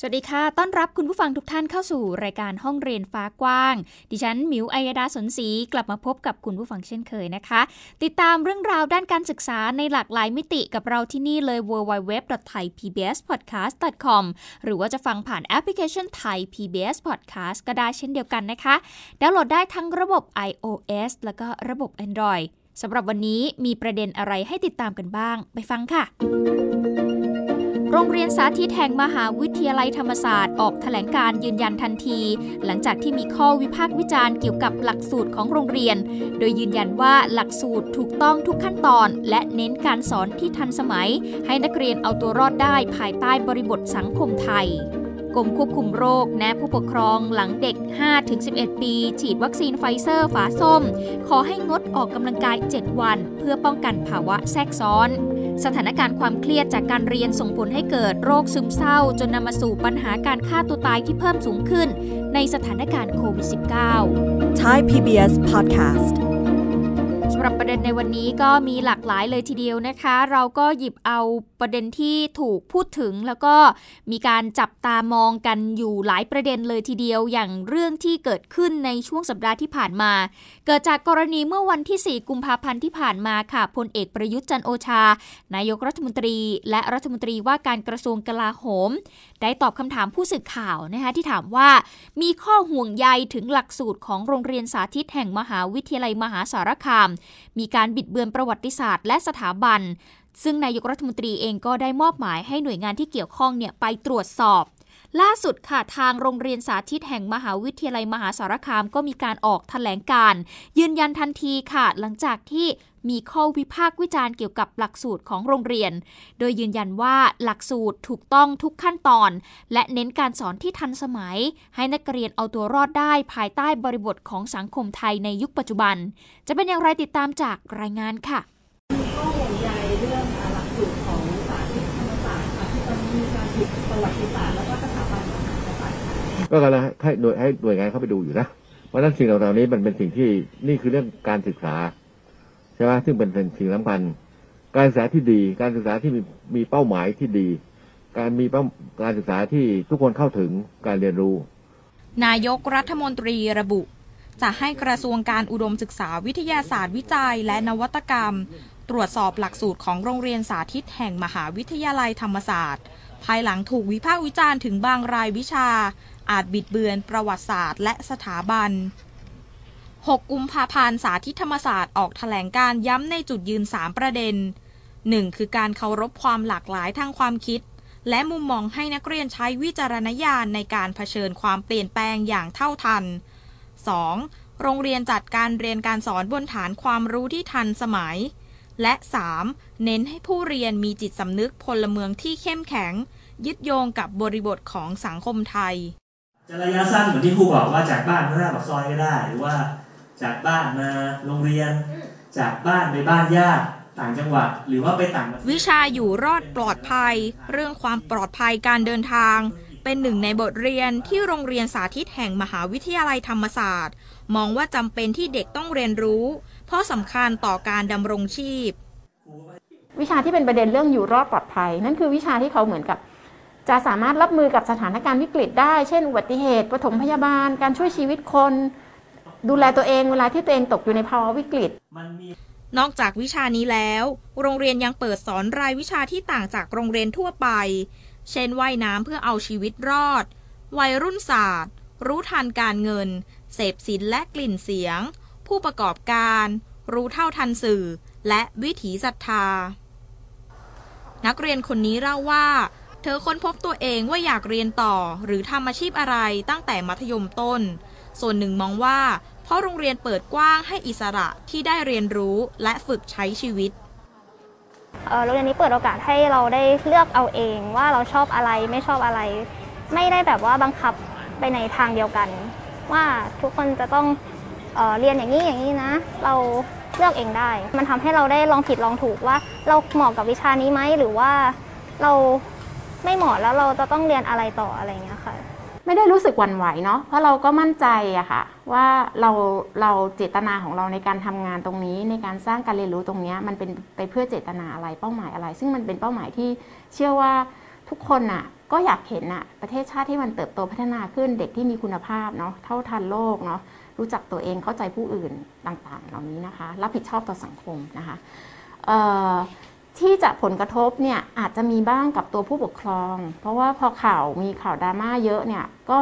สวัสดีค่ะ ต้อนรับคุณผู้ฟังทุกท่านเข้าสู่รายการห้องเรียนฟ้ากว้าง ดิฉันหมิวอัยดาสนศรีกลับมาพบกับคุณผู้ฟังเช่นเคยนะคะ ติดตามเรื่องราวด้านการศึกษาในหลากหลายมิติกับเราที่นี่เลย www.thaipbspodcast.com หรือว่าจะฟังผ่านแอปพลิเคชัน Thai PBS Podcast ก็ได้เช่นเดียวกันนะคะ ดาวน์โหลดได้ทั้งระบบ iOS แล้วก็ระบบ Android สำหรับวันนี้มีประเด็นอะไรให้ติดตามกันบ้าง ไปฟังค่ะ โรงเรียนสาธิตแห่งมหาวิ ทยาลัยธรรมศาสตร์ออกแถลงการยืนยันทันที หลังจากที่มีข้อวิพากษ์วิจารณ์เกี่ยวกับหลักสูตรของโรงเรียน โดยยืนยันว่าหลักสูตรถูกต้องทุกขั้นตอน และเน้นการสอนที่ทันสมัย ให้นักเรียนเอาตัวรอดได้ภายใต้บริบทสังคมไทยกรมควบคุมโรคแนะผู้ปกครองหลังเด็ก 5-11 ปี ฉีดวัคซีนไฟเซอร์ฝาส้ม ขอให้งดออกกำลังกาย 7 วัน เพื่อป้องกันภาวะแทรกซ้อน สถานการณ์ความเครียดจากการเรียนส่งผลให้เกิดโรคซึมเศร้า จนนำมาสู่ปัญหาการฆ่าตัวตายที่เพิ่มสูงขึ้น ในสถานการณ์โควิด -19 Thai PBS Podcast ำหรับประเด็นในวันนี้ก็มีหลากหลายเลยทีเดียวนะคะ เราก็หยิบเอาประเด็นที่ถูกพูดถึง แล้วก็มีการจับตามองกันอยู่หลายประเด็นเลยทีเดียวอย่างเรื่องที่เกิดขึ้นในช่วงสัปดาห์ที่ผ่านมา เกิดจากกรณีเมื่อวันที่ 4 กุมภาพันธ์ที่ผ่านมาค่ะพลเอกประยุทธ์จันโอชา นายกรัฐมนตรี และรัฐมนตรีว่าการกระทรวงกลาโหม ได้ตอบคำถามผู้สื่อข่าวนะคะที่ถามว่า มีข้อห่วงใยถึงหลักสูตรของโรงเรียนสาธิตแห่งมหาวิทยาลัยมหาสารคามมีการบิดเบือนประวัติศาสตร์ และสถาบัน ซึ่งนายกรัฐมนตรีเองก็ได้มอบหมายให้หน่วยงานที่เกี่ยวข้องเนี่ยไปตรวจสอบล่าสุดค่ะทางโรงเรียนสาธิตแห่งมหาวิทยาลัยมหาสารคามก็มีการออกแถลงการ ยืนยันทันทีค่ะ หลังจากที่ มีข้อวิพากษ์วิจารณ์เกี่ยวกับหลักสูตรของโรงเรียน โดยยืนยันว่าหลักสูตรถูกต้องทุกขั้นตอน และเน้นการสอนที่ทันสมัย ให้นักเรียนเอาตัวรอดได้ภายใต้บริบทของสังคมไทยในยุคปัจจุบัน จะเป็นอย่างไรติดตามจากรายงานค่ะข้อห่วงใยเรื่องหลักสูตรของสาธิตธรรมศาสตร์ที่ตอนนี้มีการผิดประวัติศาสตร์แล้วก็สถาบันมหาศาสตร์ก็กำลังให้หน่วยให้หน่วยงานเข้าไปดูอยู่นะ เพราะนั้นสิ่งเหล่านี้มันเป็นสิ่งที่นี่คือเรื่องการศึกษา ใช่ไหมซึ่งเป็นสิ่งสำคัญการศึกษาที่ดี การศึกษาที่มีมีเป้าหมายที่ดี การมีการศึกษาที่ทุกคนเข้าถึงการเรียนรู้ นายกรัฐมนตรีระบุ จะให้กระทรวงการอุดมศึกษาวิทยาศาสตร์วิจัยและนวัตกรรม ตรวจสอบหลักสูตรของโรงเรียนสาธิตแห่งมหาวิทยาลัยธรรมศาสตร์ ภายหลังถูกวิพากษ์วิจารณ์ถึงบางรายวิชา อาจบิดเบือนประวัติศาสตร์ และสถาบัน 6 กุมภาพันธ์สาธิตธรรมศาสตร์ออกแถลงการย้ำในจุดยืน 3 ประเด็น 1. คือการเคารพความหลากหลายทางความคิด และมุมมองให้นักเรียนใช้วิจารณญาณในการเผชิญความเปลี่ยนแปลงอย่างเท่าทัน 2. โรงเรียนจัดการเรียนการสอนบนฐานความรู้ที่ทันสมัย และ 3. เน้นให้ผู้เรียนมีจิตสำนึกพลเมืองที่เข้มแข็ง ยึดโยงกับบริบทของสังคมไทย จะระยะสั้นเหมือนที่ครูบอกว่าจากบ้านมาหน้าปากซอยก็ได้หรือว่า จากบ้านมาโรงเรียน จากบ้านไปบ้านญาติต่างจังหวัดหรือว่าไปต่างวิชาอยู่รอดปลอดภัย เรื่องความปลอดภัยการเดินทาง เป็นหนึ่งในบทเรียนที่โรงเรียนสาธิตแห่งมหาวิทยาลัยธรรมศาสตร์ มองว่าจำเป็นที่เด็กต้องเรียนรู้ เพราะสำคัญต่อการดำรงชีพ วิชาที่เป็นประเด็นเรื่องอยู่รอดปลอดภัย นั่นคือวิชาที่เขาเหมือนกับ จะสามารถรับมือกับสถานการณ์วิกฤตได้ เช่นอุบัติเหตุปฐมพยาบาล การช่วยชีวิตคน ดูแลตัวเองเวลาที่ตัวเองตกอยู่ในภาวะวิกฤต นอกจากวิชานี้แล้ว โรงเรียนยังเปิดสอนรายวิชาที่ต่างจากโรงเรียนทั่วไป เช่นว่ายน้ำเพื่อเอาชีวิตรอด วัยรุ่นศาสตร์ รู้ทันการเงิน เสพสินและกลิ่นเสียง ผู้ประกอบการ รู้เท่าทันสื่อ และวิถีศรัทธา นักเรียนคนนี้เล่าว่า เธอค้นพบตัวเองว่าอยากเรียนต่อ หรือทำอาชีพอะไรตั้งแต่มัธยมต้น ส่วนหนึ่งมองว่า เพราะโรงเรียนเปิดกว้างให้อิสระที่ได้เรียนรู้และฝึกใช้ชีวิตโรงเรียนนี้เปิดโอกาสให้เราได้เลือกเอาเองว่าเราชอบอะไรไม่ชอบอะไร ไม่ได้แบบว่าบังคับไปในทางเดียวกัน ว่าทุกคนจะต้องเอเรียนอย่างนี้อย่างนี้นะ เราเลือกเองได้ มันทำให้เราได้ลองผิดลองถูกว่า เราเหมาะกับวิชานี้ไหมหรือว่าเราไม่เหมาะแล้วเราจะต้องเรียนอะไรต่ออะไรเงี้ยค่ะ ไม่ได้รู้สึกหวั่นไหวเนาะเพราะเราก็มั่นใจอะค่ะ ว่าเราเราเจตนาของเราในการทำงานตรงนี้ ในการสร้างการเรียนรู้ตรงนี้มันเป็นไปเพื่อเจตนาอะไรเป้าหมายอะไร ซึ่งมันเป็นเป้าหมายที่เชื่อว่าทุกคนน่ะก็อยากเห็นน่ะประเทศชาติที่มันเติบโตพัฒนาขึ้นเด็กที่มีคุณภาพเนาะเท่าทันโลกเนาะรู้จักตัวเองเข้าใจผู้อื่นต่างๆ เหล่านี้นะคะ รับผิดชอบต่อสังคมนะคะ ที่จะผลกระทบเนี่ยอาจจะมีบ้างกับตัวผู้ปกครอง เพราะว่าพอข่าวมีข่าวดราม่าเยอะเนี่ยก็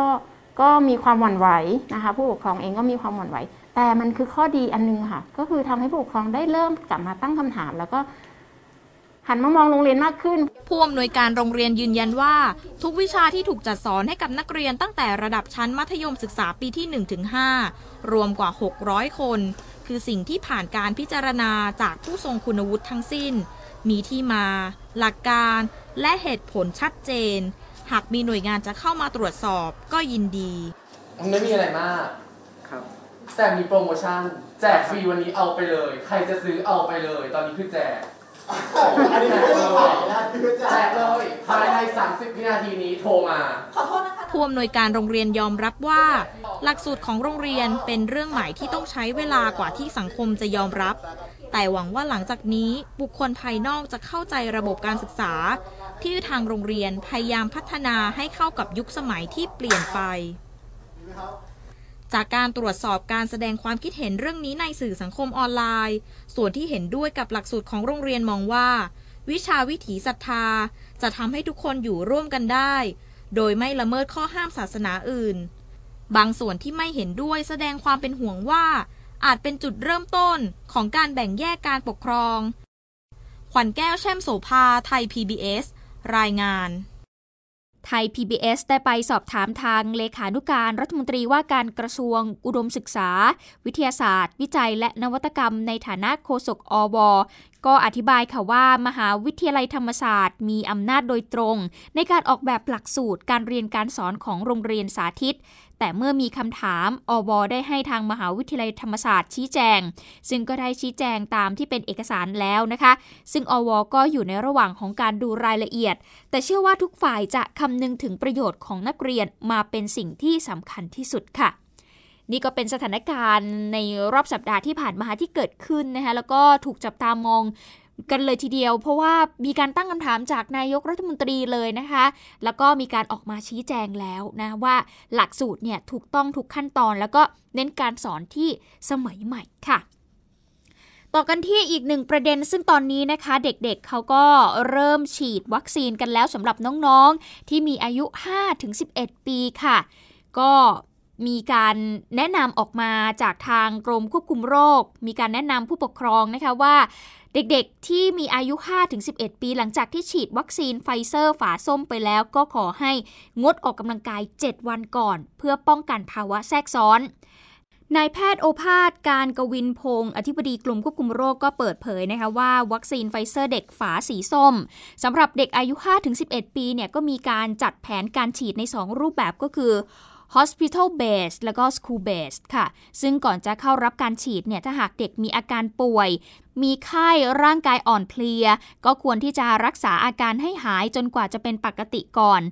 ก็มีความหวั่นไหวนะคะ ผู้ปกครองเองก็มีความหวั่นไหว แต่มันคือข้อดีอันนึงค่ะ ก็คือทำให้ผู้ปกครองได้เริ่มกลับมาตั้งคำถาม แล้วก็หันมามองโรงเรียนมากขึ้น ผู้อำนวยการโรงเรียนยืนยันว่า ทุกวิชาที่ถูกจัดสอนให้กับนักเรียนตั้งแต่ระดับชั้นมัธยมศึกษาปีที่ 1-5 รวมกว่า 600 คน คือสิ่งที่ผ่านการพิจารณาจากผู้ทรงคุณวุฒิทั้งสิ้น มีที่มา หลักการ และเหตุผลชัดเจน หากมีหน่วยงานจะเข้ามาตรวจสอบก็ยินดีมันไม่มีอะไรมาก ครับ แต่มีโปรโมชั่น แจกฟรีวันนี้เอาไปเลย ใครจะซื้อเอาไปเลย ตอนนี้คือแจก อันนี้แจกเลยแจกเลยภายใน 30 วินาทีนี้โทรมา ขอโทษนะคะ ผู้อำนวยการโรงเรียนยอมรับว่า หลักสูตรของโรงเรียนเป็นเรื่องใหม่ที่ต้องใช้เวลากว่าที่สังคมจะยอมรับ แต่หวังว่าหลังจากนี้บุคคลภายนอกจะเข้าใจระบบการศึกษา ที่ทางโรงเรียนพยายามพัฒนาให้เข้ากับยุคสมัยที่เปลี่ยนไป จากการตรวจสอบการแสดงความคิดเห็นเรื่องนี้ในสื่อสังคมออนไลน์ ส่วนที่เห็นด้วยกับหลักสูตรของโรงเรียนมองว่า วิชาวิถีศรัทธา จะทำให้ทุกคนอยู่ร่วมกันได้ โดยไม่ละเมิดข้อห้ามศาสนาอื่น บางส่วนที่ไม่เห็นด้วยแสดงความเป็นห่วงว่า อาจเป็นจุดเริ่มต้นของการแบ่งแยกการปกครอง ขวัญแก้วแช่มโสภาไทย PBS รายงานไทย PBS ได้ไปสอบถามทางเลขานุการรัฐมนตรีว่าการกระทรวงอุดมศึกษา วิทยาศาสตร์ วิจัยและนวัตกรรมในฐานะโฆษกอวก็อธิบายค่ะว่ามหาวิทยาลัยธรรมศาสตร์ มีอำนาจโดยตรง ในการออกแบบหลักสูตรการเรียนการสอนของโรงเรียนสาธิต แต่เมื่อมีคำถามอวได้ให้ทางมหาวิทยาลัยธรรมศาสตร์ชี้แจง ซึ่งก็ได้ชี้แจงตามที่เป็นเอกสารแล้วนะคะ ซึ่งอวก็อยู่ในระหว่างของการดูรายละเอียด แต่เชื่อว่าทุกฝ่ายจะคำนึงถึงประโยชน์ของนักเรียนมาเป็นสิ่งที่สำคัญที่สุดค่ะนี่ก็เป็นสถานการณ์ในรอบสัปดาห์ที่ผ่านมาที่เกิดขึ้นนะคะแล้วก็ถูกจับตามอง กันเลยทีเดียว เพราะว่ามีการตั้งคำถามจากนายกรัฐมนตรีเลยนะคะ แล้วก็มีการออกมาชี้แจงแล้วนะว่าหลักสูตรเนี่ยถูกต้องทุกขั้นตอน แล้วก็เน้นการสอนที่สมัยใหม่ค่ะต่อกันที่อีกหนึ่งประเด็นซึ่งตอนนี้นะคะเด็กๆเเขาก็เริ่มฉีดวัคซีนกันแล้วสำหรับน้องๆ ที่มีอายุ 5-11 ปีค่ะ ก็มีการแนะนำออกมาจากทางกรมควบคุมโรค มีการแนะนำผู้ปกครองนะคะว่า เด็กๆ ที่มีอายุ 5-11 ปีหลังจากที่ฉีดวัคซีนไฟเซอร์ฝาส้มไปแล้วก็ขอให้งดออกกำลังกาย 7 วันก่อน เพื่อป้องกันภาวะแทรกซ้อนนายแพทย์โอภาสการย์กวินพงศ์อธิบดีกรมควบคุมโรคก็เปิดเผยนะคะว่า วัคซีนไฟเซอร์เด็กฝาสีส้มสำหรับเด็กอายุ 5-11 ปีเนี่ยก็มีการจัดแผนการฉีดใน 2 รูปแบบก็คือ hospital based แล้วก็ school based ค่ะ ซึ่งก่อนจะเข้ารับการฉีดเนี่ยถ้าหากเด็กมีอาการป่วย มีไข้ร่างกายอ่อนเพลีย ก็ควรที่จะรักษาอาการให้หายจนกว่าจะเป็นปกติก่อน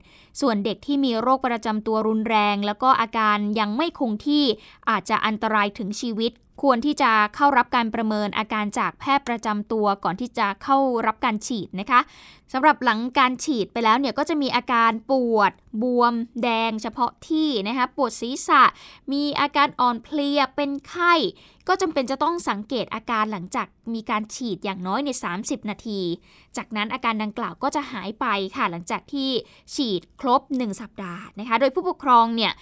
ส่วนเด็กที่มีโรคประจำตัวรุนแรง แล้วก็อาการยังไม่คงที่อาจจะอันตรายถึงชีวิต ควรที่จะเข้ารับการประเมินอาการจากแพทย์ประจำตัวก่อนที่จะเข้ารับการฉีดนะคะสำหรับหลังการฉีดไปแล้วเนี่ยก็จะมีอาการปวด บวม แดง เฉพาะที่นะคะปวดศีรษะ มีอาการอ่อนเพลียเป็นไข้ ก็จำเป็นจะต้องสังเกตอาการหลังจากมีการฉีดอย่างน้อยใน 30 นาที จากนั้นอาการดังกล่าวก็จะหายไปค่ะหลังจากที่ฉีดครบ 1 สัปดาห์นะคะ โดยผู้ปกครองเนี่ย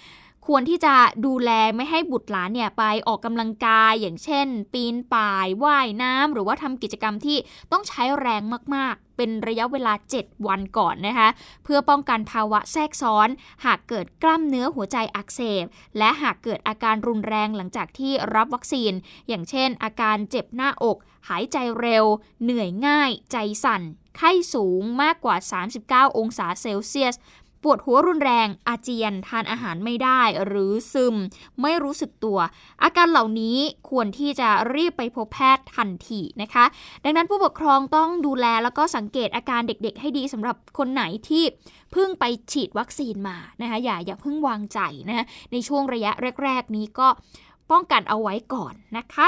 ควรที่จะดูแลไม่ให้บุตรหลานเนี่ยไปออกกำลังกายอย่างเช่น ปีนป่ายว่ายน้ำหรือว่าทำกิจกรรมที่ต้องใช้แรงมากๆ เป็นระยะเวลา 7 วันก่อนนะคะ เพื่อป้องกันภาวะแทรกซ้อน หากเกิดกล้ามเนื้อหัวใจอักเสบ และหากเกิดอาการรุนแรงหลังจากที่รับวัคซีน อย่างเช่น อาการเจ็บหน้าอก หายใจเร็ว เหนื่อยง่าย ใจสั่นไข้สูงมากกว่า 39 องศาเซลเซียส ปวดหัวรุนแรง อาเจียน ทานอาหารไม่ได้ หรือซึม ไม่รู้สึกตัว อาการเหล่านี้ควรที่จะรีบไปพบแพทย์ทันทีนะคะ ดังนั้นผู้ปกครองต้องดูแลแล้วก็สังเกตอาการเด็กๆ ให้ดีสำหรับคนไหนที่เพิ่งไปฉีดวัคซีนมานะคะ อย่าอย่าเพิ่งวางใจนะ ในช่วงระยะแรก ๆ นี้ก็ป้องกันเอาไว้ก่อนนะคะ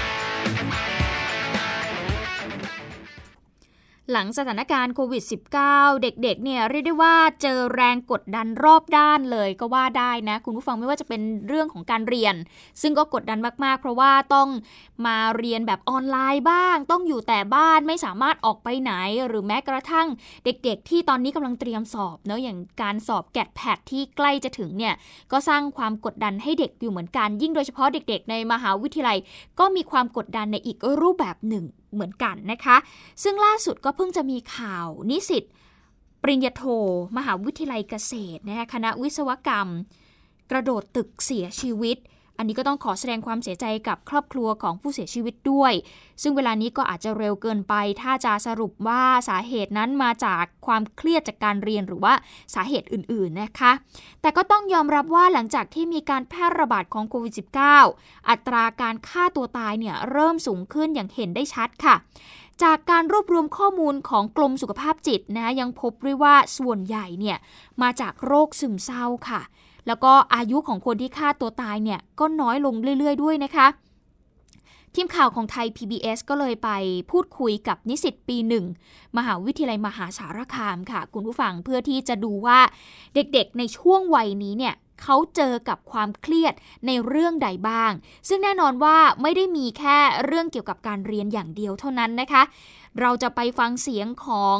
หลังสถานการณ์โควิด -19 เด็กๆ เนี่ยเรียกได้ว่าเจอแรงกดดันรอบด้านเลยก็ว่าได้นะ คุณผู้ฟังไม่ว่าจะเป็นเรื่องของการเรียน ซึ่งก็กดดันมากๆ เพราะว่าต้องมาเรียนแบบออนไลน์บ้าง ต้องอยู่แต่บ้านไม่สามารถออกไปไหน หรือแม้กระทั่งเด็กๆ ที่ตอนนี้กำลังเตรียมสอบเนาะอย่างการสอบแกดแพดที่ใกล้จะถึงเนี่ยก็สร้างความกดดันให้เด็กอยู่เหมือนกัน ยิ่งโดยเฉพาะเด็ก ๆ ในมหาวิทยาลัย ก็มีความกดดันในอีกรูปแบบหนึ่ง เหมือนกันนะคะ ซึ่งล่าสุดก็เพิ่งจะมีข่าวนิสิตปริญญาโท มหาวิทยาลัยเกษตรนะคะคณะวิศวกรรม กระโดดตึกเสียชีวิต อันนี้ก็ต้องขอแสดงความเสียใจกับครอบครัวของผู้เสียชีวิตด้วย ซึ่งเวลานี้ก็อาจจะเร็วเกินไป ถ้าจะสรุปว่าสาเหตุนั้นมาจากความเครียดจากการเรียนหรือว่าสาเหตุอื่นๆนะคะ แต่ก็ต้องยอมรับว่าหลังจากที่มีการแพร่ระบาดของโควิด -19 อัตราการฆ่าตัวตายเนี่ยเริ่มสูงขึ้นอย่างเห็นได้ชัดค่ะจากการรวบรวมข้อมูลของกรมสุขภาพจิตนะยังพบด้วยว่าส่วนใหญ่เนี่ยมาจากโรคซึมเศร้าค่ะ แล้วก็อายุของคนที่ฆ่าตัวตายเนี่ยก็น้อยลงเรื่อย ๆ ด้วยนะคะ ทีมข่าวของไทย PBS ก็เลยไปพูดคุยกับนิสิตปีหนึ่ง มหาวิทยาลัยมหาสารคามค่ะ คุณผู้ฟังเพื่อที่จะดูว่าเด็กๆในช่วงวัยนี้เนี่ยเขาเจอกับความเครียดในเรื่องใดบ้าง ซึ่งแน่นอนว่าไม่ได้มีแค่เรื่องเกี่ยวกับการเรียนอย่างเดียวเท่านั้นนะคะ เราจะไปฟังเสียงของ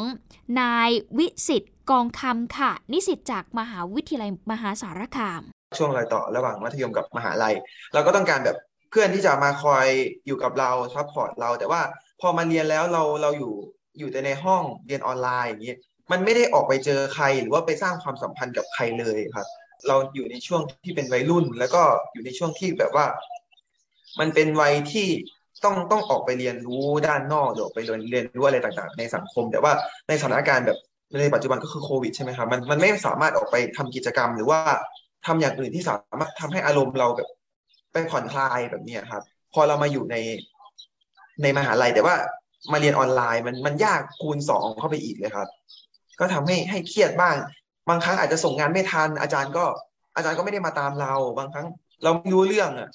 นายวิสิต กองคำค่ะ นิสิตจากมหาวิทยาลัยมหาสารคาม ช่วงรอยต่อระหว่างมัธยมกับมหาลัย เราก็ต้องการแบบเพื่อนที่จะมาคอยอยู่กับเรา support เรา แต่ว่าพอมาเรียนแล้วเราเราอยู่อยู่แต่ในห้องเรียนออนไลน์อย่างนี้มันไม่ได้ออกไปเจอใครหรือว่าไปสร้างความสัมพันธ์กับใครเลยครับ เราอยู่ในช่วงที่เป็นวัยรุ่น แล้วก็อยู่ในช่วงที่แบบว่า มันเป็นวัยที่ต้องต้องออกไปเรียนรู้ด้านนอกหรือออกไปเรียนเรียนรู้อะไรต่างๆ ในสังคม แต่ว่าในสถานการณ์แบบ ในปัจจุบันก็คือโควิดใช่ไหมครับมันมันไม่สามารถออกไปทำกิจกรรม หรือว่าทำอย่างอื่นที่สามารถทำให้อารมณ์เราแบบไปผ่อนคลายแบบนี้ครับ พอเรามาอยู่ในในมหาลัย แต่ว่ามาเรียนออนไลน์มันมันยากคูณสองเข้าไปอีกเลยครับ ก็ทำให้ให้เครียดบ้าง บางครั้งอาจจะส่งงานไม่ทัน อาจารย์ก็อาจารย์ก็ไม่ได้มาตามเรา บางครั้ง เราไม่รู้เรื่องอะ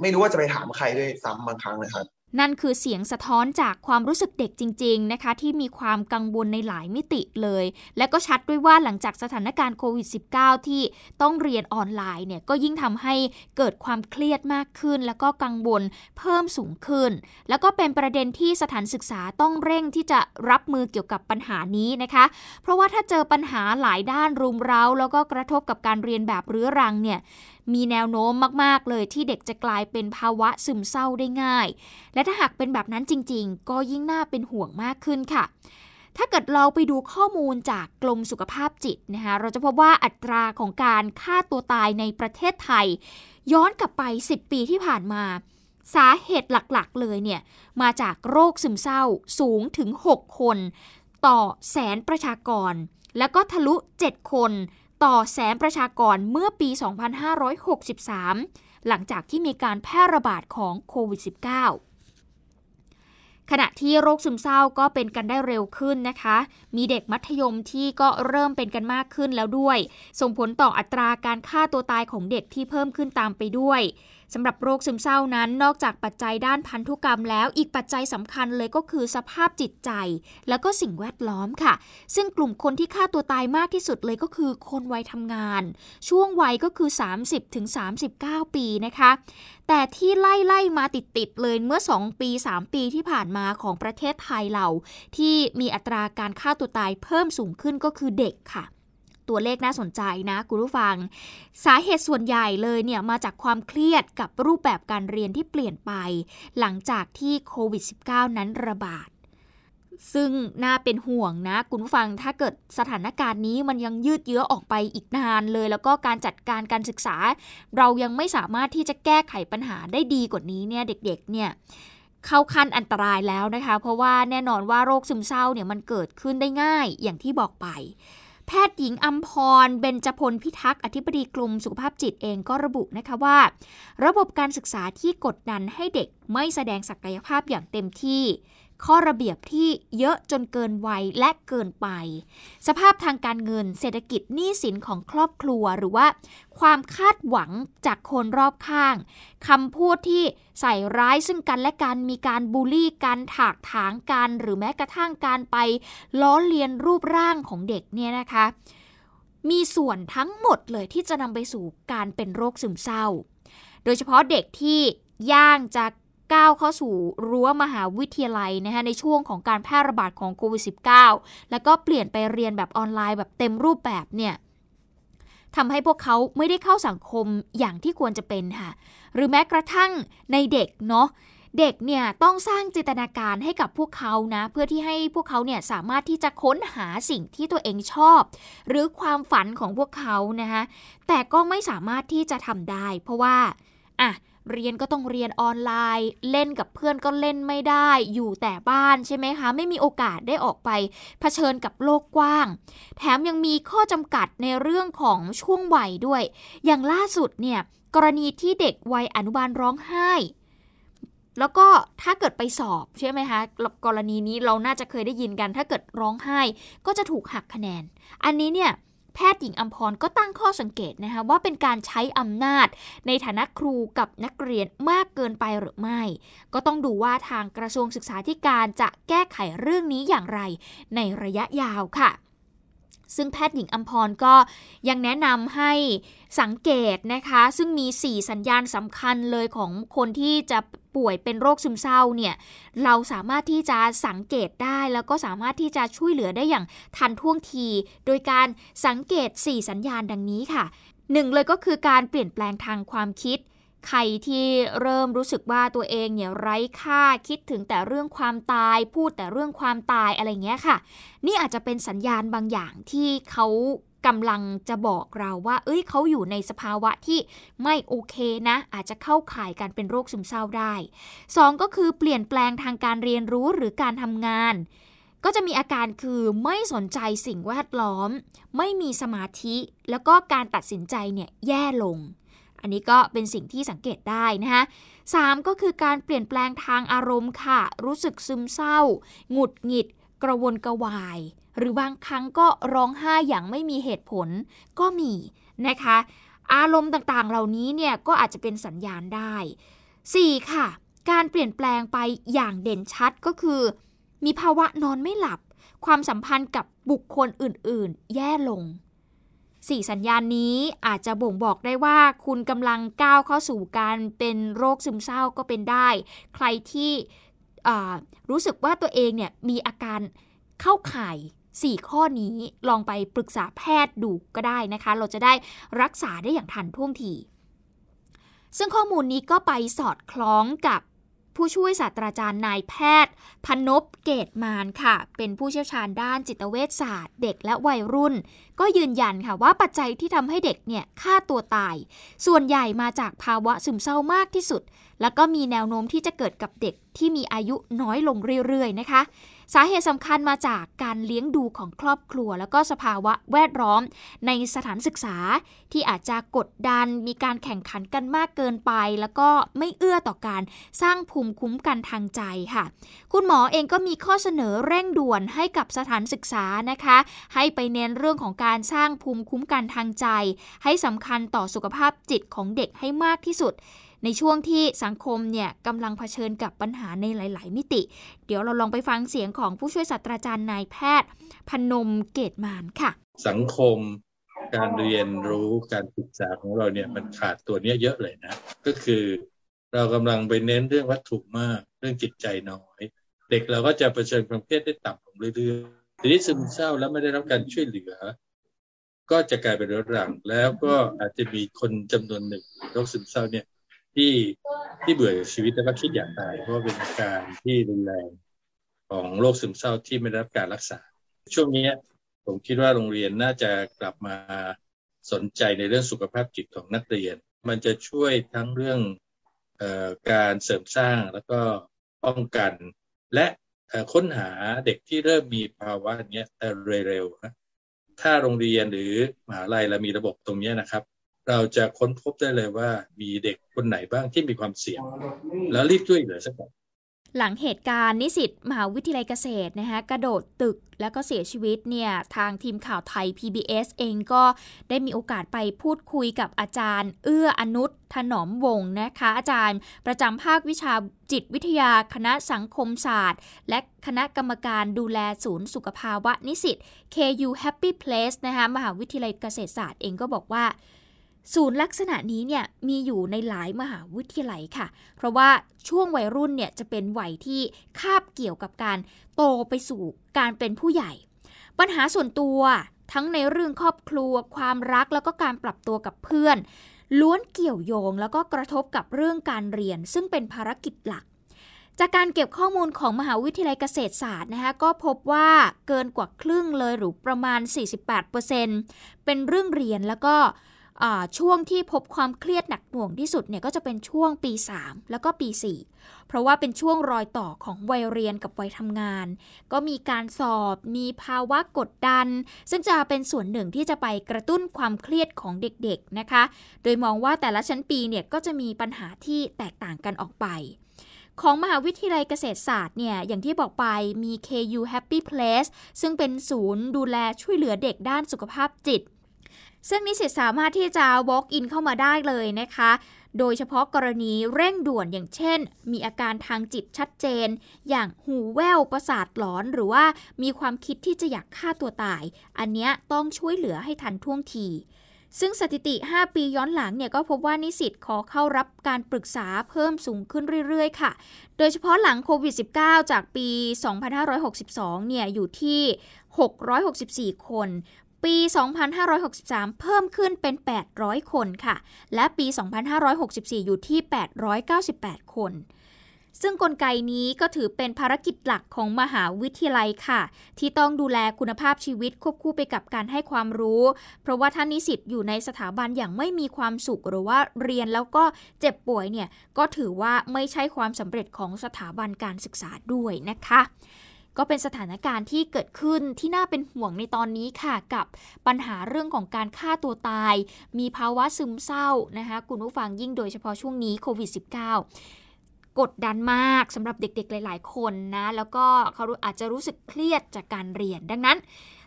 ไม่รู้ว่าจะไปถามใครด้วยซ้ำบางครั้งนะครับ นั่นคือเสียงสะท้อนจากความรู้สึกเด็กจริง ๆ นะคะ ที่มีความกังวลในหลายมิติเลย และก็ชัดด้วยว่าหลังจากสถานการณ์โควิด -19 ที่ต้องเรียนออนไลน์เนี่ยก็ยิ่งทำให้เกิดความเครียดมากขึ้น แล้วก็กังวลเพิ่มสูงขึ้น แล้วก็เป็นประเด็นที่สถานศึกษาต้องเร่งที่จะรับมือเกี่ยวกับปัญหานี้นะคะ เพราะว่าถ้าเจอปัญหาหลายด้านรุมเร้า แล้วก็กระทบกับการเรียนแบบเรื้อรังเนี่ย มีแนวโน้มมากๆเลยที่เด็กจะกลายเป็นภาวะซึมเศร้าได้ง่าย และถ้าหากเป็นแบบนั้นจริง ๆ ก็ยิ่งน่าเป็นห่วงมากขึ้นค่ะ ถ้าเกิดเราไปดูข้อมูลจากกรมสุขภาพจิตนะคะเราจะพบว่าอัตราของการฆ่าตัวตายในประเทศไทย ย้อนกลับไป 10 ปีที่ผ่านมาสาเหตุหลักๆ เลยเนี่ยมาจากโรคซึมเศร้าสูงถึง 6 คน ต่อแสนประชากร แล้วก็ทะลุ 7 คน ต่อแสนประชากรเมื่อปี 2563 หลังจากที่มีการแพร่ระบาดของโควิด -19 ขณะที่โรคซึมเศร้าก็เป็นกันได้เร็วขึ้นนะคะ มีเด็กมัธยมที่ก็เริ่มเป็นกันมากขึ้นแล้วด้วย ส่งผลต่ออัตราการฆ่าตัวตายของเด็กที่เพิ่มขึ้นตามไปด้วย สำหรับโรคซึมเศร้านั้น นอกจากปัจจัยด้านพันธุกรรมแล้ว อีกปัจจัยสำคัญเลยก็คือสภาพจิตใจ แล้วก็สิ่งแวดล้อมค่ะ ซึ่งกลุ่มคนที่ฆ่าตัวตายมากที่สุดเลยก็คือคนวัยทำงาน ช่วงวัยก็คือ 30-39 ปีนะคะ แต่ที่ไล่ไล่มาติดๆเลยเมื่อ 2 ปี 3 ปีที่ผ่านมาของประเทศไทยเรา ที่มีอัตราการฆ่าตัวตายเพิ่มสูงขึ้นก็คือเด็กค่ะ ตัวเลขน่าสนใจนะคุณผู้ฟัง สาเหตุส่วนใหญ่เลยเนี่ยมาจากความเครียดกับรูปแบบการเรียนที่เปลี่ยนไป หลังจากที่โควิด -19 นั้นระบาด ซึ่งน่าเป็นห่วงนะ คุณผู้ฟังถ้าเกิดสถานการณ์นี้มันยังยืดเยื้อออกไปอีกนานเลย แล้วก็การจัดการการศึกษา เรายังไม่สามารถที่จะแก้ไขปัญหาได้ดีกว่านี้เนี่ยเด็กๆเนี่ยเข้าขั้นอันตรายแล้วนะคะ เพราะว่าแน่นอนว่าโรคซึมเศร้าเนี่ยมันเกิดขึ้นได้ง่ายอย่างที่บอกไป แพทย์หญิงอัมพร เบญจพลพิทักษ์ อธิบดีกลุ่มสุขภาพจิตเองก็ระบุนะคะว่า ระบบการศึกษาที่กดดันให้เด็กไม่แสดงศักยภาพอย่างเต็มที่ ข้อระเบียบที่เยอะจนเกินวัยและเกินไป สภาพทางการเงินเศรษฐกิจหนี้สินของครอบครัวหรือว่า ความคาดหวังจากคนรอบข้างคำพูดที่ใส่ร้ายซึ่งกันและกันมีการบูลลี่กันถากถางกันหรือแม้กระทั่งการไปล้อเลียนรูปร่างของเด็กเนี่ยนะคะ มีส่วนทั้งหมดเลยที่จะนำไปสู่การเป็นโรคซึมเศร้า โดยเฉพาะเด็กที่ย่างจะ ก้าวเข้าสู่รั้วมหาวิทยาลัยนะคะในช่วงของการแพร่ระบาดของโควิด -19 แล้วก็เปลี่ยนไปเรียนแบบออนไลน์แบบเต็มรูปแบบเนี่ยทำให้พวกเขาไม่ได้เข้าสังคมอย่างที่ควรจะเป็นค่ะ หรือแม้กระทั่งในเด็กเนาะเด็กเนี่ยต้องสร้างจินตนาการให้กับพวกเขานะ เพื่อที่ให้พวกเขาเนี่ยสามารถที่จะค้นหาสิ่งที่ตัวเองชอบ หรือความฝันของพวกเขานะคะแต่ก็ไม่สามารถที่จะทำได้ เพราะว่าอะ เรียนก็ต้องเรียนออนไลน์ เล่นกับเพื่อนก็เล่นไม่ได้ อยู่แต่บ้านใช่ไหมคะ ไม่มีโอกาสได้ออกไปเผชิญกับโลกกว้าง แถมยังมีข้อจำกัดในเรื่องของช่วงวัยด้วย อย่างล่าสุดเนี่ยกรณีที่เด็กวัยอนุบาลร้องไห้ แล้วก็ถ้าเกิดไปสอบใช่ไหมคะกรณีนี้เราน่าจะเคยได้ยินกัน ถ้าเกิดร้องไห้ก็จะถูกหักคะแนน อันนี้เนี่ย แพทย์หญิงอัมพรก็ตั้งข้อสังเกตนะคะว่าเป็นการใช้อำนาจ ในฐานะครูกับนักเรียนมากเกินไปหรือไม่ ก็ต้องดูว่าทางกระทรวงศึกษาธิการจะแก้ไขเรื่องนี้อย่างไรในระยะยาวค่ะ ซึ่งแพทย์หญิงอัมพรก็ยังแนะนำให้สังเกตนะคะ ซึ่งมี 4 สัญญาณสำคัญเลยของคนที่จะป่วยเป็นโรคซึมเศร้าเนี่ย เราสามารถที่จะสังเกตได้แล้วก็สามารถที่จะช่วยเหลือได้อย่างทันท่วงที โดยการสังเกต 4 สัญญาณดังนี้ค่ะหนึ่งเลยก็คือการเปลี่ยนแปลงทางความคิด ใครที่เริ่มรู้สึกว่าตัวเองเนี่ยไร้ค่าคิดถึงแต่เรื่องความตาย พูดแต่เรื่องความตายอะไรเงี้ยค่ะ นี่อาจจะเป็นสัญญาณบางอย่างที่เขากำลังจะบอกเราว่า เอ้ยเขาอยู่ในสภาวะที่ไม่โอเคนะ อาจจะเข้าข่ายการเป็นโรคซึมเศร้าได้ 2 ก็คือเปลี่ยนแปลงทางการเรียนรู้หรือการทำงาน ก็จะมีอาการคือไม่สนใจสิ่งแวดล้อม ไม่มีสมาธิ แล้วก็การตัดสินใจเนี่ยแย่ลง อันนี้ก็เป็นสิ่งที่สังเกตได้นะคะสก็คือการเปลี่ยนแปลงทางอารมณ์ค่ะ รู้สึกซึมเศร้า หงุดหงิด กระวนกระวาย หรือบางครั้งก็ร้องไห้อย่างไม่มีเหตุผลก็มีนะคะ อารมณ์ต่างๆ เหล่านี้เนี่ยก็อาจจะเป็นสัญญาณได้ 4. ค่ะ การเปลี่ยนแปลงไปอย่างเด่นชัดก็คือ มีภาวะนอนไม่หลับ ความสัมพันธ์กับบุคคลอื่นๆ แย่ลง สี่สัญญาณนี้อาจจะบ่งบอกได้ว่าคุณกำลังก้าวเข้าสู่การเป็นโรคซึมเศร้าก็เป็นได้ ใครที่รู้สึกว่าตัวเองเนี่ยมีอาการเข้าข่าย 4 ข้อนี้ลองไปปรึกษาแพทย์ดูก็ได้นะคะ เราจะได้รักษาได้อย่างทันท่วงทีซึ่งข้อมูลนี้ก็ไปสอดคล้องกับ ผู้ช่วยศาสตราจารย์นายแพทย์ พนพเกตมานค่ะ เป็นผู้เชี่ยวชาญด้านจิตเวชศาสตร์ เด็กและวัยรุ่น ก็ยืนยันค่ะว่าปัจจัยที่ทำให้เด็กเนี่ยฆ่าตัวตาย ส่วนใหญ่มาจากภาวะซึมเศร้ามากที่สุด แล้วก็มีแนวโน้มที่จะเกิดกับเด็ก ที่มีอายุน้อยลงเรื่อยๆนะคะ สาเหตุสำคัญมาจากการเลี้ยงดูของครอบครัว แล้วก็สภาวะแวดล้อมในสถานศึกษาที่อาจจะกดดัน มีการแข่งขันกันมากเกินไป แล้วก็ไม่เอื้อต่อการสร้างภูมิคุ้มกันทางใจค่ะ คุณหมอเองก็มีข้อเสนอเร่งด่วนให้กับสถานศึกษานะคะ ให้ไปเน้นเรื่องของการสร้างภูมิคุ้มกันทางใจ ให้สำคัญต่อสุขภาพจิตของเด็กให้มากที่สุด ในช่วงที่สังคมเนี่ยกำลังเผชิญกับปัญหาในหลาย ๆ มิติ เดี๋ยวเราลองไปฟังเสียงของผู้ช่วยศาสตราจารย์นายแพทย์ พนมเกตมานค่ะ สังคมการเรียนรู้การศึกษาของเราเนี่ยมันขาดตัวนี้เยอะเลยนะ ก็คือเรากำลังไปเน้นเรื่องวัตถุมาก เรื่องจิตใจน้อย เด็กเราก็จะเผชิญความเครียดได้ต่ำลงเรื่อยๆทีนี้ซึมเศร้าแล้วไม่ได้รับการช่วยเหลือ ก็จะกลายเป็นเรื้อรังแล้วก็อาจจะมีคนจำนวนหนึ่งโรคซึมเศร้าเนี่ย ที่ที่เบื่อชีวิตแล้วก็คิดอยากตาย เพราะเป็นอาการที่รุนแรงของโรคซึมเศร้าที่ไม่ได้รับการรักษา ช่วงนี้ผมคิดว่าโรงเรียนน่าจะกลับมาสนใจในเรื่องสุขภาพจิตของนักเรียน มันจะช่วยทั้งเรื่องออการเสริมสร้างแล้วก็ป้องกัน และค้นหาเด็กที่เริ่มมีภาวะนี้เร็วๆนะถ้าโรงเรียนหรือมหาลัยเรามีระบบตรงนี้นะครับ เราจะค้นพบได้เลยว่ามีเด็กคนไหนบ้างที่มีความเสี่ยง แล้วรีบช่วยเหลือสักก่อนหลังเหตุการณ์นิสิตมหาวิทยาลัยเกษตรนะคะกระโดดตึกแล้วก็เสียชีวิตเนี่ยทางทีมข่าวไทย PBS เองก็ได้มีโอกาสไปพูดคุยกับอาจารย์ เอื้ออนุชถนอมวงนะคะ อาจารย์ประจำภาควิชาจิตวิทยาคณะสังคมศาสตร์ และคณะกรรมการดูแลศูนย์สุขภาวะนิสิต KU Happy Place นะคะมหาวิทยาลัยเกษตรศาสตร์เองก็บอกว่า ศูนย์ลักษณะนี้เนี่ยมีอยู่ในหลายมหาวิทยาลัยค่ะ เพราะว่าช่วงวัยรุ่นเนี่ยจะเป็นวัยที่คาบเกี่ยวกับการโตไปสู่การเป็นผู้ใหญ่ ปัญหาส่วนตัวทั้งในเรื่องครอบครัว ความรักแล้วก็การปรับตัวกับเพื่อน ล้วนเกี่ยวโยงแล้วก็กระทบกับเรื่องการเรียน ซึ่งเป็นภารกิจหลัก จากการเก็บข้อมูลของมหาวิทยาลัยเกษตรศาสตร์นะคะก็พบว่าเกินกว่าครึ่งเลยหรือประมาณ 48%เป็นเรื่องเรียนแล้วก็ ช่วงที่พบความเครียดหนักหน่วงที่สุดเนี่ยก็จะเป็นช่วงปี 3 แล้วก็ปี 4 เพราะว่าเป็นช่วงรอยต่อของวัยเรียนกับวัยทำงาน ก็มีการสอบ มีภาวะกดดัน ซึ่งจะเป็นส่วนหนึ่งที่จะไปกระตุ้นความเครียดของเด็กๆนะคะ โดยมองว่าแต่ละชั้นปีเนี่ยก็จะมีปัญหาที่แตกต่างกันออกไปของมหาวิทยาลัยเกษตรศาสตร์เนี่ย อย่างที่บอกไปมี KU Happy Place ซึ่งเป็นศูนย์ดูแลช่วยเหลือเด็กด้านสุขภาพจิต ซึ่งนิสิตสามารถที่จะ walk in เข้ามาได้เลยนะคะ โดยเฉพาะกรณีเร่งด่วนอย่างเช่น มีอาการทางจิตชัดเจน อย่างหูแว่วประสาทหลอน หรือว่ามีความคิดที่จะอยากฆ่าตัวตาย อันนี้ต้องช่วยเหลือให้ทันท่วงทีซึ่งสถิติ 5 ปีย้อนหลังเนี่ยก็พบว่านิสิตขอเข้ารับการปรึกษาเพิ่มสูงขึ้นเรื่อยๆ ค่ะ โดยเฉพาะหลังโควิด -19 จากปี 2562 เนี่ยอยู่ที่ 664 คน ปี 2563 เพิ่มขึ้นเป็น 800 คนค่ะ และปี 2564 อยู่ที่ 898 คน ซึ่งกลไกนี้ก็ถือเป็นภารกิจหลักของมหาวิทยาลัยค่ะ ที่ต้องดูแลคุณภาพชีวิตควบคู่ไปกับการให้ความรู้ เพราะว่าท่านนิสิตอยู่ในสถาบันอย่างไม่มีความสุขหรือว่าเรียนแล้วก็เจ็บป่วยเนี่ยก็ถือว่าไม่ใช่ความสำเร็จของสถาบันการศึกษาด้วยนะคะ ก็เป็นสถานการณ์ที่เกิดขึ้นที่น่าเป็นห่วงในตอนนี้ค่ะ กับปัญหาเรื่องของการฆ่าตัวตาย มีภาวะซึมเศร้านะคะคุณผู้ฟังยิ่งโดยเฉพาะช่วงนี้โควิด -19 กดดันมากสำหรับเด็กๆ หลาย ๆ คนนะ แล้วก็เขาอาจจะรู้สึกเครียดจากการเรียน ดังนั้น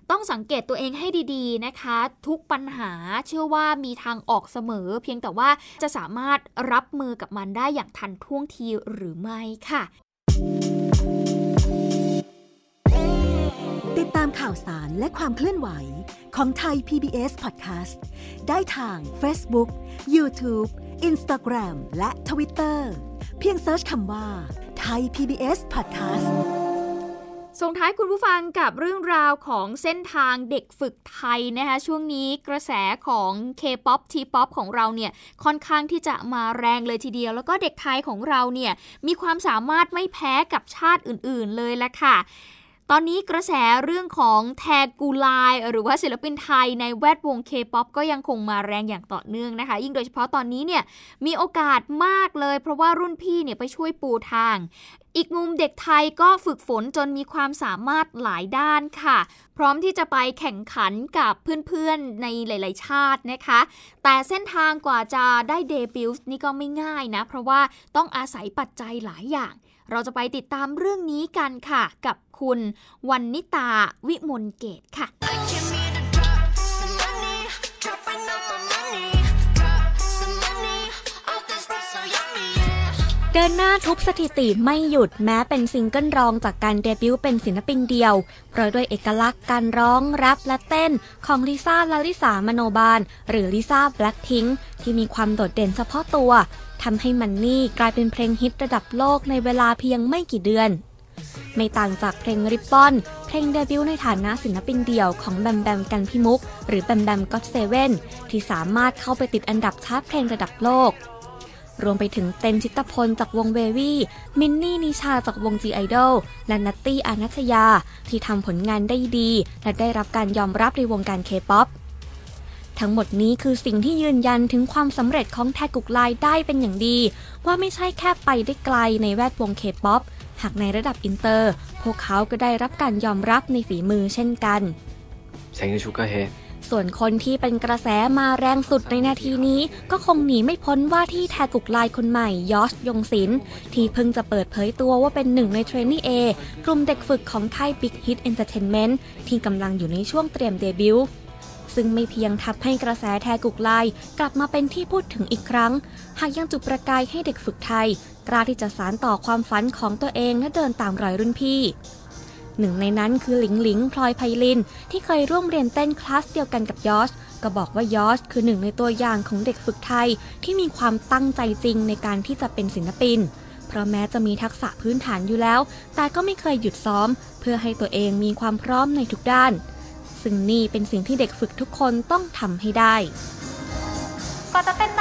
ต้องสังเกตตัวเองให้ดีๆนะคะ ทุกปัญหาเชื่อว่ามีทางออกเสมอ เพียงแต่ว่าจะสามารถรับมือกับมันได้อย่างทันท่วงทีหรือไม่ค่ะ ติดตามข่าวสารและความเคลื่อนไหวของไทย PBS Podcast ได้ทาง Facebook, YouTube, Instagram และ Twitter เพียงเซิร์ชคำว่าไทย PBS Podcast ส่งท้ายคุณผู้ฟังกับเรื่องราวของเส้นทางเด็กฝึกไทยนะคะช่วงนี้กระแสของ K-POP T-POP ของเราเนี่ยค่อนข้างที่จะมาแรงเลยทีเดียว แล้วก็เด็กไทยของเราเนี่ยมีความสามารถไม่แพ้กับชาติอื่น ๆ เลยละค่ะ ตอนนี้กระแสเรื่องของแทกูไลหรือว่าศิลปินไทยในแวดวงเคป๊อปก็ยังคงมาแรงอย่างต่อเนื่องนะคะ ยิ่งโดยเฉพาะตอนนี้เนี่ยมีโอกาสมากเลย เพราะว่ารุ่นพี่เนี่ยไปช่วยปูทาง อีกมุมเด็กไทยก็ฝึกฝนจนมีความสามารถหลายด้านค่ะ พร้อมที่จะไปแข่งขันกับเพื่อนๆในหลาย ๆ ชาตินะคะ แต่เส้นทางกว่าจะได้เดบิวต์นี่ก็ไม่ง่ายนะ เพราะว่าต้องอาศัยปัจจัยหลายอย่าง เราจะไปติดตามเรื่องนี้กันค่ะ กับคุณวันนิตาวิมลเกตค่ะ เดินหน้าทุบสถิติไม่หยุดแม้เป็นซิงเกิลรองจากการเดบิวต์เป็นศิลปินเดี่ยวเพราะด้วยเอกลักษณ์การร้องแรปและเต้นของลิซ่าลลิษามโนบาล หรือลิซ่าแบล็คพิงที่มีความโดดเด่นเฉพาะตัวทำให้ Money กลายเป็นเพลงฮิตระดับโลกในเวลาเพียงไม่กี่เดือน ไม่ต่างจากเพลง Ribbon เพลงเดบิวต์ในฐานะศิลปินเดี่ยวของแบมแบมกันพิมุก หรือแบมแบม GOT7ที่สามารถเข้าไปติดอันดับชาร์ตเพลงระดับโลก รวมไปถึงเต็นชิตพลจากวงเววี่มินนี่นิชาจากวงจีไอดอลและนัตตี้อานัชยา ที่ทำผลงานได้ดี และได้รับการยอมรับในวงการเคป๊อปทั้งหมดนี้คือสิ่งที่ยืนยันถึงความสำเร็จของแทกุกไลได้เป็นอย่างดี ว่าไม่ใช่แค่ไปได้ไกลในแวดวงเคป๊อปหากในระดับอินเตอร์ พวกเขาก็ได้รับการยอมรับในฝีมือเช่นกัน생일축하해 ส่วนคนที่เป็นกระแสมาแรงสุดในนาทีนี้ ก็คงหนีไม่พ้นว่าที่แทกุกไลคนใหม่ยอชยงศิลที่เพิ่งจะเปิดเผยตัวว่าเป็นหนึ่งในเทรนนี่เอกลุ่มเด็กฝึกของค่าย Big Hit Entertainment ที่กำลังอยู่ในช่วงเตรียมเดบิวต์ซึ่งไม่เพียงทับให้กระแสแทกุกไลกลับมาเป็นที่พูดถึงอีกครั้ง หากยังจุดประกายให้เด็กฝึกไทย กล้าที่จะสานต่อความฝันของตัวเองและเดินตามรอยรุ่นพี่ หนึ่งในนั้นคือหลิงหลิงพลอยไพลิน ที่เคยร่วมเรียนเต้นคลาสเดียวกันกับยอชก็บอกว่ายอร์ชคือหนึ่งในตัวอย่างของเด็กฝึกไทย ที่มีความตั้งใจจริงในการที่จะเป็นศิลปิน เพราะแม้จะมีทักษะพื้นฐานอยู่แล้ว แต่ก็ไม่เคยหยุดซ้อม เพื่อให้ตัวเองมีความพร้อมในทุกด้าน ซึ่งนี่เป็นสิ่งที่เด็กฝึกทุกคนต้องทำให้ได้ก็จะเต้นได้สเต็ปเป๊ะแ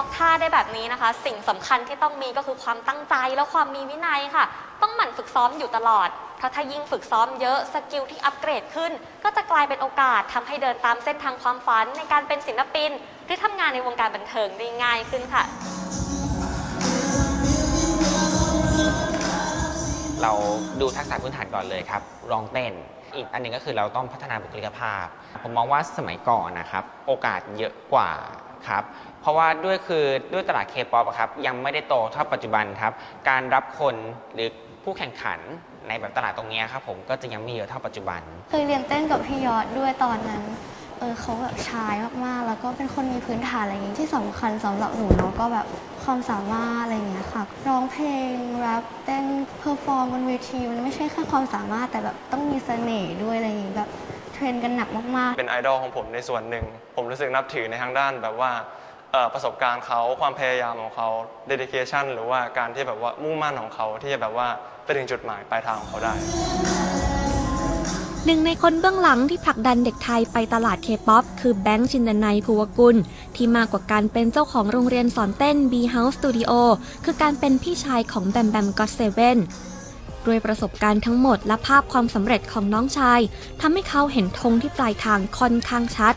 ล็อกท่าได้แบบนี้นะคะ สิ่งสำคัญที่ต้องมีก็คือความตั้งใจและความมีวินัยค่ะ ต้องหมั่นฝึกซ้อมอยู่ตลอด เพราะถ้ายิ่งฝึกซ้อมเยอะ skill ที่อัปเกรดขึ้น ก็จะกลายเป็นโอกาสทำให้เดินตามเส้นทางความฝันในการเป็นศิลปิน หรือทำงานในวงการบันเทิงได้ง่ายขึ้นค่ะ เราดูทักษะพื้นฐานก่อนเลยครับร้องเต้นอีกอันหนึงก็คือเราต้องพัฒนาบุคลิกภาพ ผมมองว่าสมัยก่อนนะครับ โอกาสเยอะกว่าครับ เพราะว่าด้วยคือด้วยตลาดเคป๊อปครับยังไม่ได้โตเท่าปัจจุบันครับ การรับคนหรือผู้แข่งขันในแบบตลาดตรงเนี้ยครับผมก็จะยังไม่เยอะเท่าปัจจุบัน เคยเรียนเต้นกับพี่ยอร์ชด้วยตอนนั้นเออเขาแบบ shine มากๆ แล้วก็เป็นคนมีพื้นฐานอะไรอย่างนี้ที่สำคัญสำหรับหนูเนาะก็แบบความสามารถอะไรอย่างเงี้ยค่ะ ร้องเพลงแรปเต้น perform บนเวทีมันไม่ใช่แค่ความสามารถแต่แบบต้องมีเสน่ห์ด้วยอะไรอย่างงี้แบบ train กันหนักมากๆ เป็นไอดอลของผมในส่วนหนึ่ง ผมรู้สึกนับถือในทางด้านแบบว่าเอ่อ ประสบการณ์เขาความพยายามของเขา dedication หรือว่าการที่แบบว่ามุ่งมั่นของเขาที่จะแบบว่าไปถึงจุดหมายปลายทางของเขาได้ หนึ่งในคนเบื้องหลังที่ผลักดันเด็กไทยไปตลาดเคป๊อปคือแบงค์ชินดนัยภูวกุล ที่มากกว่าการเป็นเจ้าของโรงเรียนสอนเต้น B House Studio คือการเป็นพี่ชายของแบมแบม GOT7ด้วยประสบการณ์ทั้งหมดและภาพความสำเร็จของน้องชายทำให้เขาเห็นธงที่ปลายทางค่อนข้างชัด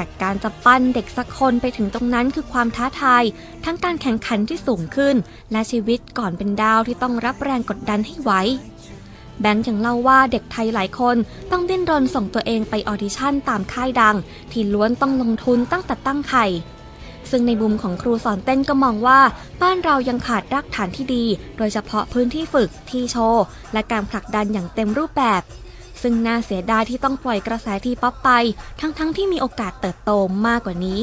แต่การจะปั้นเด็กสักคนไปถึงตรงนั้นคือความท้าทาย ทั้งการแข่งขันที่สูงขึ้น และชีวิตก่อนเป็นดาวที่ต้องรับแรงกดดันให้ไหวแบงค์ยังเล่าว่าเด็กไทยหลายคนต้องดิ้นรนส่งตัวเองไปออดิชั่นตามค่ายดัง ที่ล้วนต้องลงทุนตั้งแต่ตั้งไข่ ซึ่งในมุมของครูสอนเต้นก็มองว่าบ้านเรายังขาดรากฐานที่ดี โดยเฉพาะพื้นที่ฝึกที่โชว์ และการผลักดันอย่างเต็มรูปแบบ ซึ่งน่าเสียดายที่ต้องปล่อยกระแสทีป๊อปไป ทั้งๆ ที่มีโอกาสเติบโตมากกว่านี้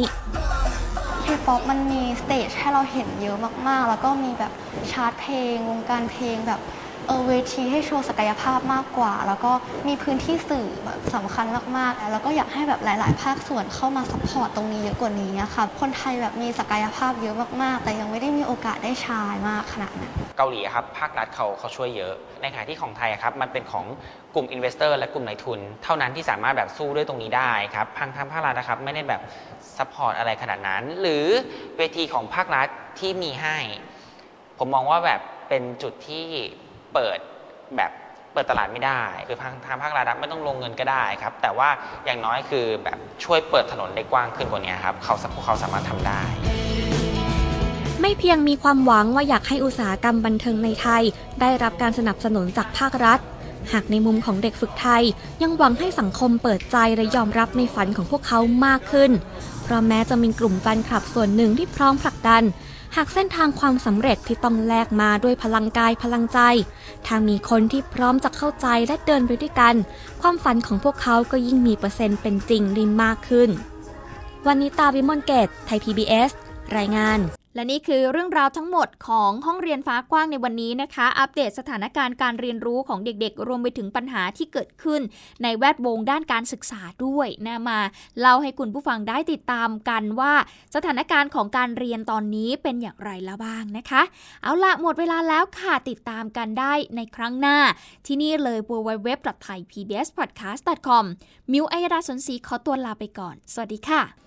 ทีป๊อปมันมี stage ให้เราเห็นเยอะมากๆ แล้วก็มีแบบชาร์ตเพลง วงการเพลงแบบ เออเวทีให้โชว์ศักยภาพมากกว่า แล้วก็มีพื้นที่สื่อแบบสำคัญมากๆ แล้วก็อยากให้แบบหลาย ๆ ภาคส่วนเข้ามา support ตรงนี้เยอะกว่านี้ค่ะคนไทยแบบมีศักยภาพเยอะมากๆ แต่ยังไม่ได้มีโอกาสได้ shine มากขนาดนั้นเกาหลีครับภาครัฐเขาเขาช่วยเยอะ ในขณะที่ของไทยครับมันเป็นของกลุ่ม investor และกลุ่มนายทุน เท่านั้นที่สามารถแบบสู้ด้วยตรงนี้ได้ครับทางทางภาครัฐนะครับไม่ได้แบบ support อะไรขนาดนั้น หรือเวทีของภาครัฐที่มีให้ ผมมองว่าแบบเป็นจุดที่ เปิดแบบเปิดตลาดไม่ได้ คือทางทางภาครัฐไม่ต้องลงเงินก็ได้ครับ แต่ว่าอย่างน้อยคือแบบช่วยเปิดถนนได้กว้างขึ้นกว่านี้ครับเขาพวกเขาสามารถทำได้ ไม่เพียงมีความหวังว่าอยากให้อุตสาหกรรมบันเทิงในไทย ได้รับการสนับสนุนจากภาครัฐ หากในมุมของเด็กฝึกไทย ยังหวังให้สังคมเปิดใจและยอมรับในฝันของพวกเขามากขึ้น เพราะแม้จะมีกลุ่มแฟนคลับส่วนหนึ่งที่พร้อมผลักดัน หากเส้นทางความสำเร็จที่ต้องแลกมาด้วยพลังกายพลังใจ ถ้ามีคนที่พร้อมจะเข้าใจและเดินไปด้วยกัน ความฝันของพวกเขาก็ยิ่งมีเปอร์เซ็นต์เป็นจริงได้มากขึ้น วันนี้ตาวิมลเกตไทย PBS รายงาน และนี่คือเรื่องราวทั้งหมดของห้องเรียนฟ้ากว้างในวันนี้นะคะ อัปเดตสถานการณ์การเรียนรู้ของเด็กๆ รวมไปถึงปัญหาที่เกิดขึ้น ในแวดวงด้านการศึกษาด้วยนะมาเล่าให้คุณผู้ฟังได้ติดตามกันว่า สถานการณ์ของการเรียนตอนนี้เป็นอย่างไรแล้วบ้างนะคะ เอาละหมดเวลาแล้วค่ะติดตามกันได้ในครั้งหน้า ที่นี่เลย www.thaipbspodcast.com มิวอัยดาสนศรีขอตัวลาไปก่อน สวัสดีค่ะ